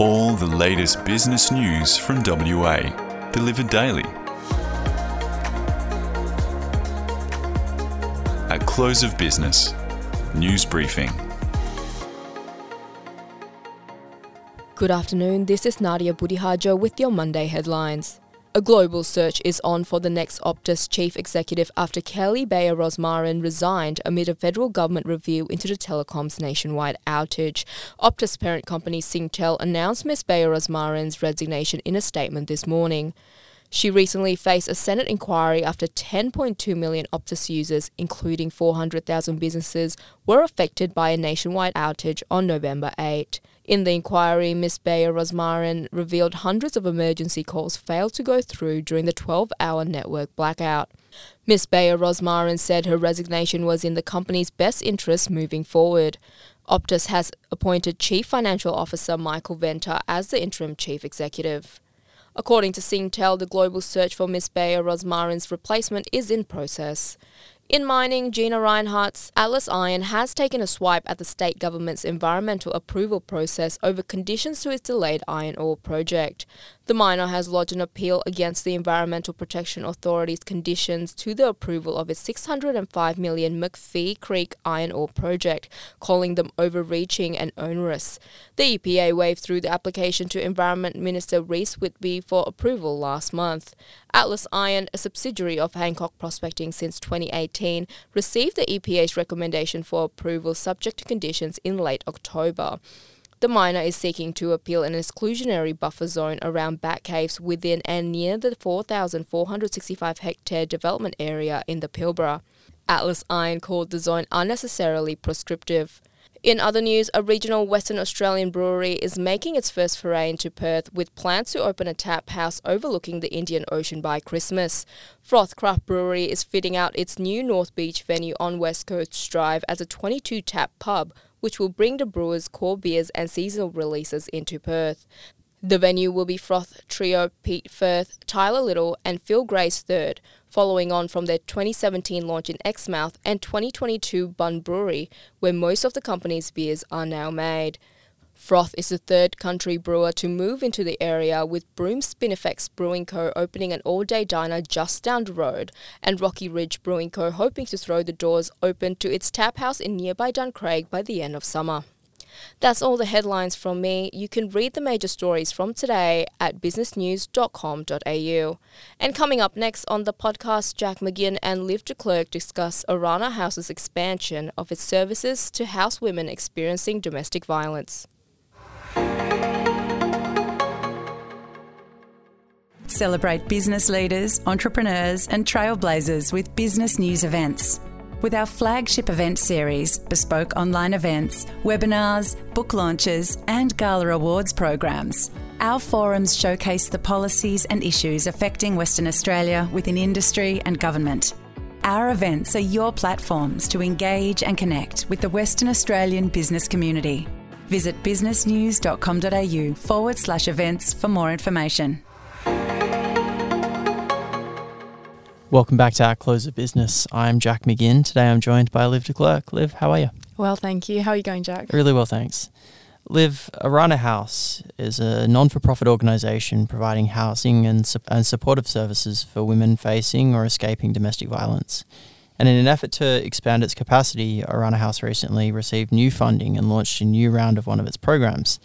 All the latest business news from WA, delivered daily. At close of business, news briefing. Good afternoon, this is Nadia Budihardjo with your Monday headlines. A global search is on for the next Optus chief executive after Kelly Bayer Rosmarin resigned amid a federal government review into the telecom's nationwide outage. Optus parent company Singtel announced Ms. Bayer Rosmarin's resignation in a statement this morning. She recently faced a Senate inquiry after 10.2 million Optus users, including 400,000 businesses, were affected by a nationwide outage on November 8. In the inquiry, Ms. Bayer Rosmarin revealed hundreds of emergency calls failed to go through during the 12 hour network blackout. Ms. Bayer Rosmarin said her resignation was in the company's best interest moving forward. Optus has appointed Chief Financial Officer Michael Venter as the interim chief executive. According to Singtel, the global search for Ms. Bayer Rosmarin's replacement is in process. In mining, Gina Rinehart's Atlas Iron has taken a swipe at the state government's environmental approval process over conditions to its delayed iron ore project. The miner has lodged an appeal against the Environmental Protection Authority's conditions to the approval of its 605 million McPhee Creek iron ore project, calling them overreaching and onerous. The EPA waved through the application to Environment Minister Reece Whitby for approval last month. Atlas Iron, a subsidiary of Hancock Prospecting since 2018, received the EPA's recommendation for approval subject to conditions in late October. The miner is seeking to appeal an exclusionary buffer zone around bat caves within and near the 4,465 hectare development area in the Pilbara. Atlas Iron called the zone unnecessarily prescriptive. In other news, a regional Western Australian brewery is making its first foray into Perth with plans to open a tap house overlooking the Indian Ocean by Christmas. Froth Craft Brewery is fitting out its new North Beach venue on West Coast Drive as a 22 tap pub, which will bring the brewers' core beers and seasonal releases into Perth. The venue will be Froth trio Pete Firth, Tyler Little, and Phil Gray's third, following on from their 2017 launch in Exmouth and 2022 Bun Brewery, where most of the company's beers are now made. Froth is the third country brewer to move into the area, with Broome Spinifex Brewing Co. opening an all day diner just down the road, and Rocky Ridge Brewing Co. hoping to throw the doors open to its tap house in nearby Duncraig by the end of summer. That's all the headlines from me. You can read the major stories from today at businessnews.com.au. And coming up next on the podcast, Jack McGinn and Liv Declerck discuss Orana House's expansion of its services to house women experiencing domestic violence. Celebrate business leaders, entrepreneurs, and trailblazers with business news events. With our flagship event series, bespoke online events, webinars, book launches, and gala awards programs. Our forums showcase the policies and issues affecting Western Australia within industry and government. Our events are your platforms to engage and connect with the Western Australian business community. Visit businessnews.com.au forward slash events for more information. Welcome back to our close of business. I'm Jack McGinn. Today I'm joined by Liv Declerck. Liv, how are you? Well, thank you. How are you going, Jack? Really well, thanks. Liv, Orana House is a non for profit organisation providing housing and, su- and supportive services for women facing or escaping domestic violence. And in an effort to expand its capacity, Orana House recently received new funding and launched a new round of one of its programs.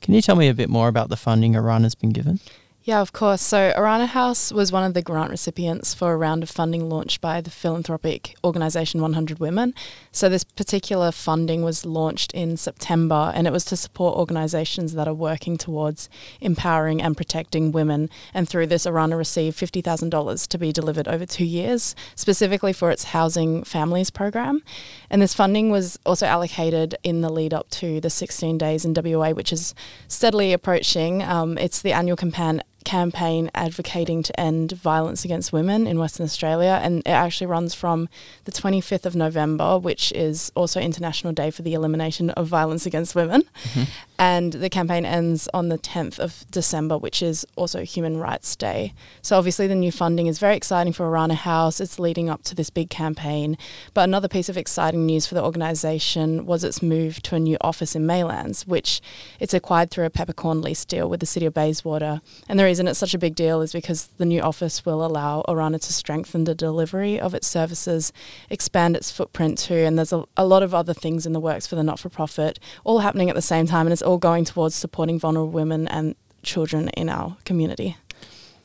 Can you tell me a bit more about the funding Orana's been given? Yeah, of course. So, Orana House was one of the grant recipients for a round of funding launched by the philanthropic organisation 100 Women. So, this particular funding was launched in September and it was to support organisations that are working towards empowering and protecting women. And through this, Orana received $50,000 to be delivered over two years, specifically for its Housing Families program. And this funding was also allocated in the lead up to the 16 days in WA, which is steadily approaching. Um, it's the annual campaign campaign advocating to end violence against women in Western Australia, and it actually runs from the 25th of November, which is also International Day for the Elimination of Violence Against Women. Mm-hmm. And the campaign ends on the 10th of December, which is also Human Rights Day. So, obviously, the new funding is very exciting for Orana House. It's leading up to this big campaign. But another piece of exciting news for the organisation was its move to a new office in Maylands, which it's acquired through a peppercorn lease deal with the City of Bayswater. And the reason it's such a big deal is because the new office will allow Orana to strengthen the delivery of its services, expand its footprint too. And there's a, a lot of other things in the works for the not for profit, all happening at the same time. And it's all going towards supporting vulnerable women and children in our community.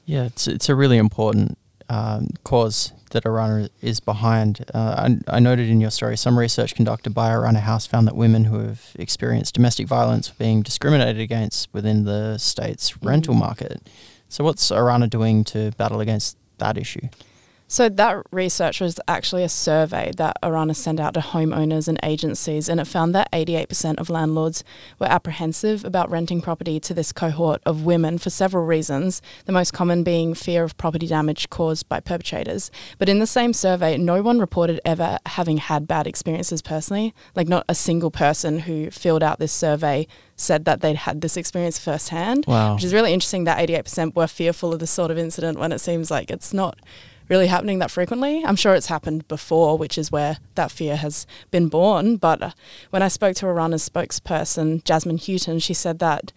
Yeah, it's it's a really important um, cause that Orana is behind. Uh, I, I, noted in your story some research conducted by Orana House found that women who have experienced domestic violence were being discriminated against within the state's mm-hmm. rental market. So, what's Orana doing to battle against that issue? So that research was actually a survey that Orana sent out to homeowners and agencies, and it found that 88% of landlords were apprehensive about renting property to this cohort of women for several reasons, the most common being fear of property damage caused by perpetrators. But in the same survey, no one reported ever having had bad experiences personally. Like, not a single person who filled out this survey said that they'd had this experience firsthand, wow. which is really interesting that 88% were fearful of this sort of incident when it seems like it's not really happening that frequently. I'm sure it's happened before, which is where that fear has been born. But uh, when I spoke to Orana's spokesperson, Jasmine Houghton, she said that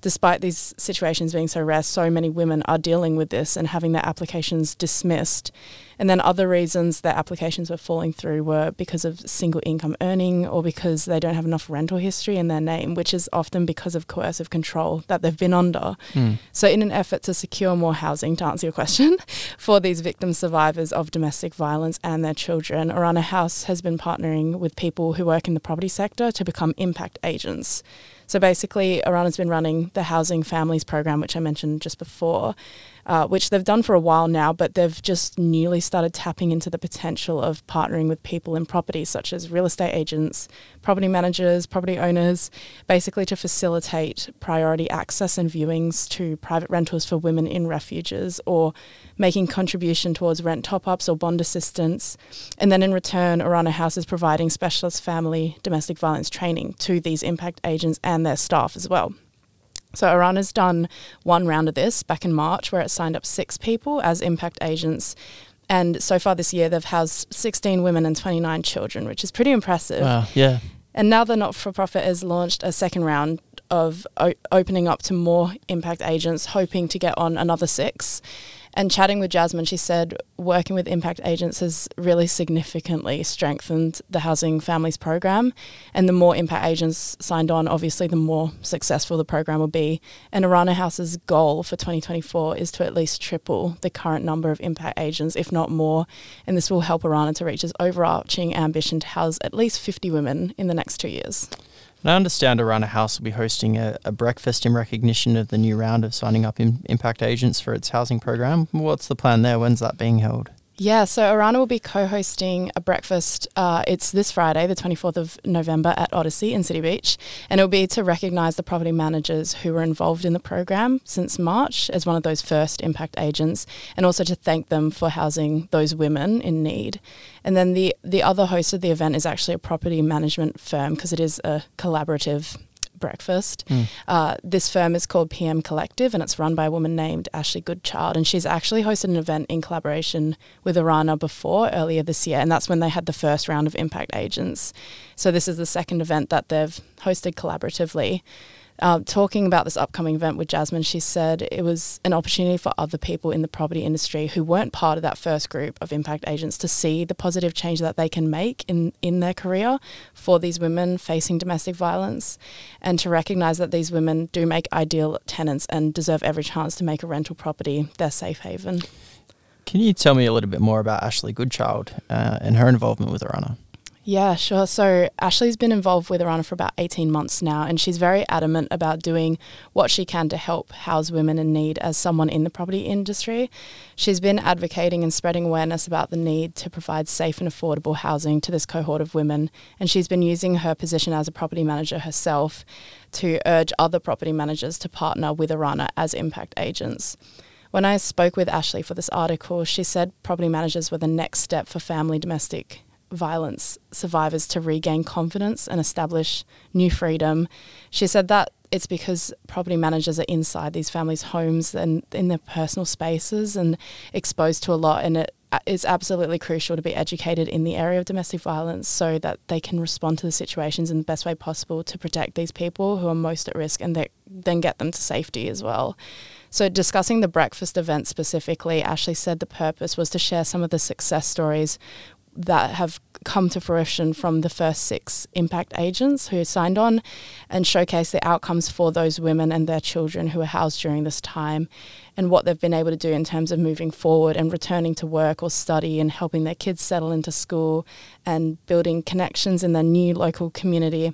despite these situations being so rare, so many women are dealing with this and having their applications dismissed. And then other reasons that applications were falling through were because of single income earning or because they don't have enough rental history in their name, which is often because of coercive control that they've been under. Mm. So, in an effort to secure more housing, to answer your question, for these victim survivors of domestic violence and their children, Orana House has been partnering with people who work in the property sector to become impact agents. So basically, Orana's been running the Housing Families program, which I mentioned just before, uh, which they've done for a while now, but they've just newly started tapping into the potential of partnering with people in property, such as real estate agents, property managers, property owners, basically to facilitate priority access and viewings to private rentals for women in refuges or making contribution towards rent top ups or bond assistance. And then in return, Orana House is providing specialist family domestic violence training to these impact agents and their staff as well. So Orana's done one round of this back in March where it signed up six people as impact agents. And so far this year, they've housed 16 women and 29 children, which is pretty impressive. Wow, yeah. And now the not for profit has launched a second round of o- opening up to more impact agents, hoping to get on another six. And chatting with Jasmine, she said working with impact agents has really significantly strengthened the Housing Families program. And the more impact agents signed on, obviously, the more successful the program will be. And Orana House's goal for 2024 is to at least triple the current number of impact agents, if not more. And this will help Orana to reach its overarching ambition to house at least 50 women in the next two years. And I understand Orana House will be hosting a, a, breakfast in recognition of the new round of signing up in, impact agents for its housing program. What's the plan there? When's that being held? Yeah, so Orana will be co hosting a breakfast. Uh, it's this Friday, the 24th of November at Odyssea in City Beach. And it'll be to recognise the property managers who were involved in the program since March as one of those first impact agents, and also to thank them for housing those women in need. And then the, the other host of the event is actually a property management firm because it is a collaborative breakfast. Mm. Uh, this firm is called PM Collective and it's run by a woman named Ashley Goodchild. And she's actually hosted an event in collaboration with Orana before earlier this year. And that's when they had the first round of impact agents. So this is the second event that they've hosted collaboratively. Uh, talking about this upcoming event with Jasmine, she said it was an opportunity for other people in the property industry who weren't part of that first group of impact agents to see the positive change that they can make in, in their career for these women facing domestic violence and to recognise that these women do make ideal tenants and deserve every chance to make a rental property their safe haven. Can you tell me a little bit more about Ashley Goodchild uh, and her involvement with Orana? Yeah, sure. So Ashley's been involved with Orana for about 18 months now, and she's very adamant about doing what she can to help house women in need as someone in the property industry. She's been advocating and spreading awareness about the need to provide safe and affordable housing to this cohort of women, and she's been using her position as a property manager herself to urge other property managers to partner with Orana as impact agents. When I spoke with Ashley for this article, she said property managers were the next step for family domestic violence survivors to regain confidence and establish new freedom. She said that it's because property managers are inside these families' homes and in their personal spaces and exposed to a lot. And it is absolutely crucial to be educated in the area of domestic violence so that they can respond to the situations in the best way possible to protect these people who are most at risk and then get them to safety as well. So, discussing the breakfast event specifically, Ashley said the purpose was to share some of the success stories that have come to fruition from the first six impact agents who signed on and showcase the outcomes for those women and their children who were housed during this time and what they've been able to do in terms of moving forward and returning to work or study and helping their kids settle into school and building connections in their new local community.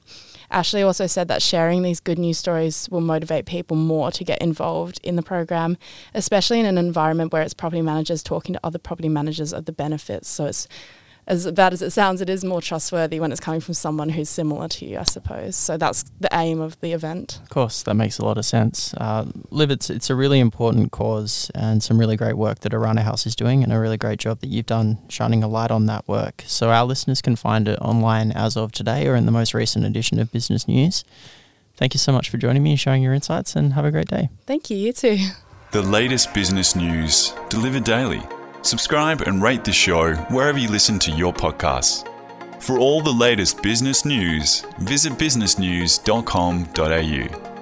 Ashley also said that sharing these good news stories will motivate people more to get involved in the program, especially in an environment where it's property managers talking to other property managers of the benefits. So it's as bad as it sounds, it is more trustworthy when it's coming from someone who's similar to you, I suppose. So that's the aim of the event. Of course, that makes a lot of sense. Uh, Liv, it's, it's a really important cause and some really great work that Orana House is doing, and a really great job that you've done shining a light on that work. So our listeners can find it online as of today or in the most recent edition of Business News. Thank you so much for joining me and sharing your insights, and have a great day. Thank you. You too. The latest business news delivered daily Subscribe and rate the show wherever you listen to your podcasts. For all the latest business news, visit businessnews.com.au.